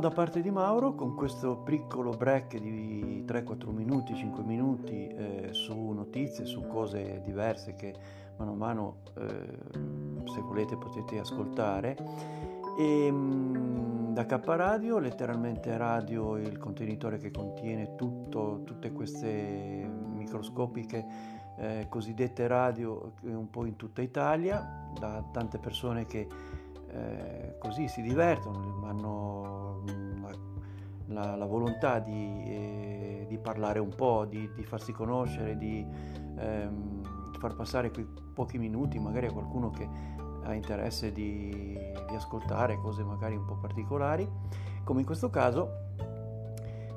da parte di Mauro con questo piccolo break di 3-4 minuti, 5 minuti eh, su notizie, su cose diverse che mano a mano, eh, se volete, potete ascoltare. E, mh, da K Radio, letteralmente radio, il contenitore che contiene tutto, tutte queste microscopiche eh, cosiddette radio un po' in tutta Italia, da tante persone che eh, così si divertono, hanno la, la, la volontà di, eh, di, parlare un po', di, di farsi conoscere, di ehm, far passare quei pochi minuti magari a qualcuno che ha interesse di, di ascoltare cose magari un po' particolari, come in questo caso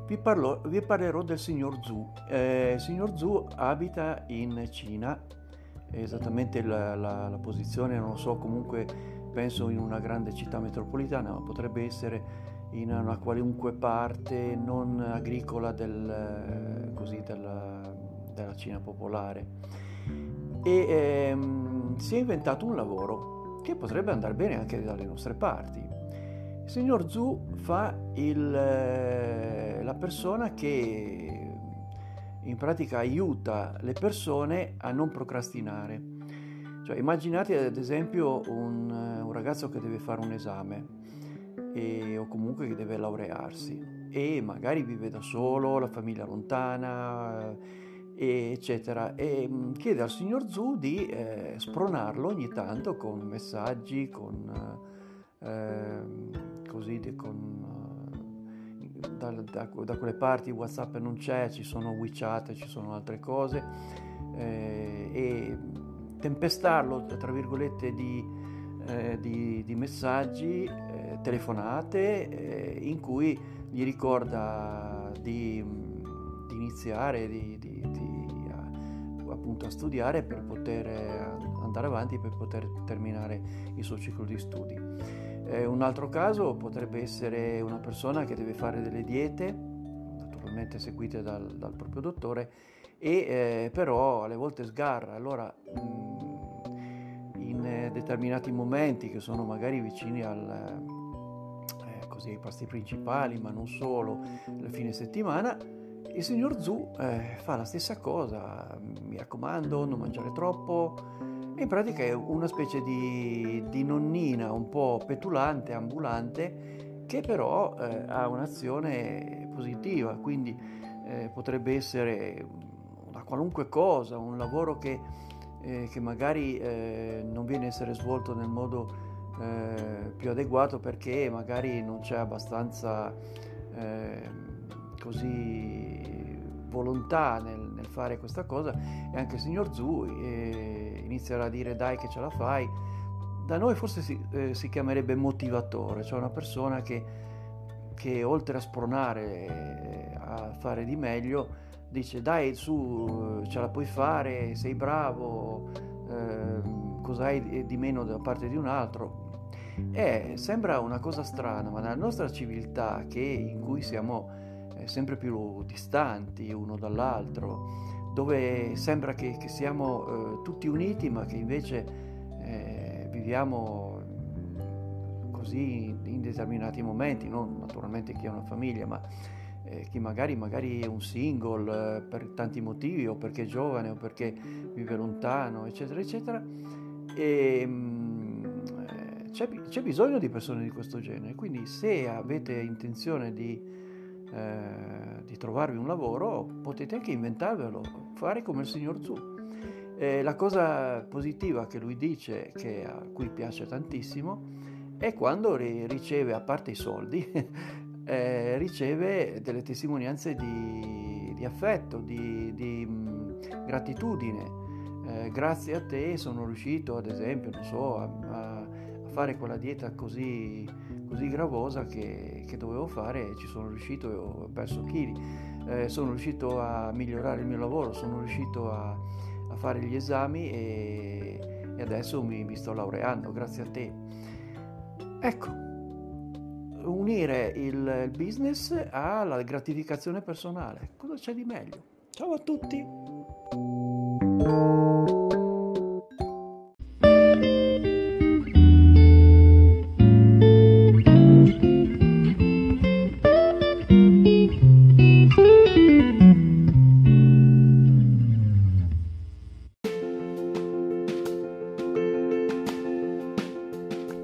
vi, parlo, vi parlerò del signor Zhu. Eh, il signor Zhu abita in Cina, esattamente la, la, la posizione non lo so, comunque penso in una grande città metropolitana, ma potrebbe essere in una qualunque parte non agricola del, così, della, della, Cina popolare. E ehm, si è inventato un lavoro che potrebbe andare bene anche dalle nostre parti. Il signor Zhu fa il, la persona che in pratica aiuta le persone a non procrastinare cioè, immaginate ad esempio un, un, ragazzo che deve fare un esame e, o comunque che deve laurearsi e magari vive da solo, la famiglia lontana, e, eccetera, e mm, chiede al signor Zu di eh, spronarlo ogni tanto con messaggi, con, eh, così, con, da, da, da, quelle parti WhatsApp non c'è, ci sono WeChat, ci sono altre cose eh, e tempestarlo, tra virgolette, di, eh, di, di messaggi, eh, telefonate, eh, in cui gli ricorda di, di iniziare, di, appunto a studiare per poter andare avanti, per poter terminare il suo ciclo di studi. Eh, un altro caso potrebbe essere una persona che deve fare delle diete, naturalmente seguite dal, dal proprio dottore, e eh, però alle volte sgarra. Allora, mm, in eh, determinati momenti che sono magari vicini al, eh, così, ai pasti principali, ma non solo, il fine settimana, il signor Zu eh, fa la stessa cosa, mi raccomando, non mangiare troppo. In pratica è una specie di, di nonnina un po' petulante, ambulante, che però eh, ha un'azione positiva, quindi eh, potrebbe essere qualunque cosa, un lavoro che, eh, che magari eh, non viene a essere svolto nel modo eh, più adeguato perché magari non c'è abbastanza ehm, così volontà nel, nel, fare questa cosa e anche il signor Zu eh, inizierà a dire dai che ce la fai. Da noi forse si, eh, si chiamerebbe motivatore, cioè una persona che, che oltre a spronare a fare di meglio, dice dai su ce la puoi fare, sei bravo, eh, cos'hai di meno da parte di un altro. Eh, sembra una cosa strana, ma nella nostra civiltà che, in cui siamo eh, sempre più distanti uno dall'altro, dove sembra che, che siamo eh, tutti uniti ma che invece eh, viviamo così in determinati momenti, non naturalmente chi ha una famiglia, ma eh, chi magari, magari, è un single eh, per tanti motivi o perché è giovane o perché vive lontano, eccetera, eccetera. E, mh, eh, c'è, c'è, bisogno di persone di questo genere, quindi se avete intenzione di, eh, di trovarvi un lavoro potete anche inventarvelo, fare come il signor Zu. la cosa positiva che lui dice, che a cui piace tantissimo, è quando riceve, a parte i soldi, eh, riceve delle testimonianze di, di affetto, di, di mh, gratitudine. Eh, grazie a te sono riuscito, ad esempio, so, a, a, fare quella dieta così, così gravosa che, che dovevo fare e ci sono riuscito e ho perso chili. Eh, sono riuscito a migliorare il mio lavoro, sono riuscito a, a fare gli esami e, e adesso mi, mi sto laureando grazie a te. Ecco, unire il, business alla gratificazione personale. Cosa c'è di meglio? Ciao a tutti!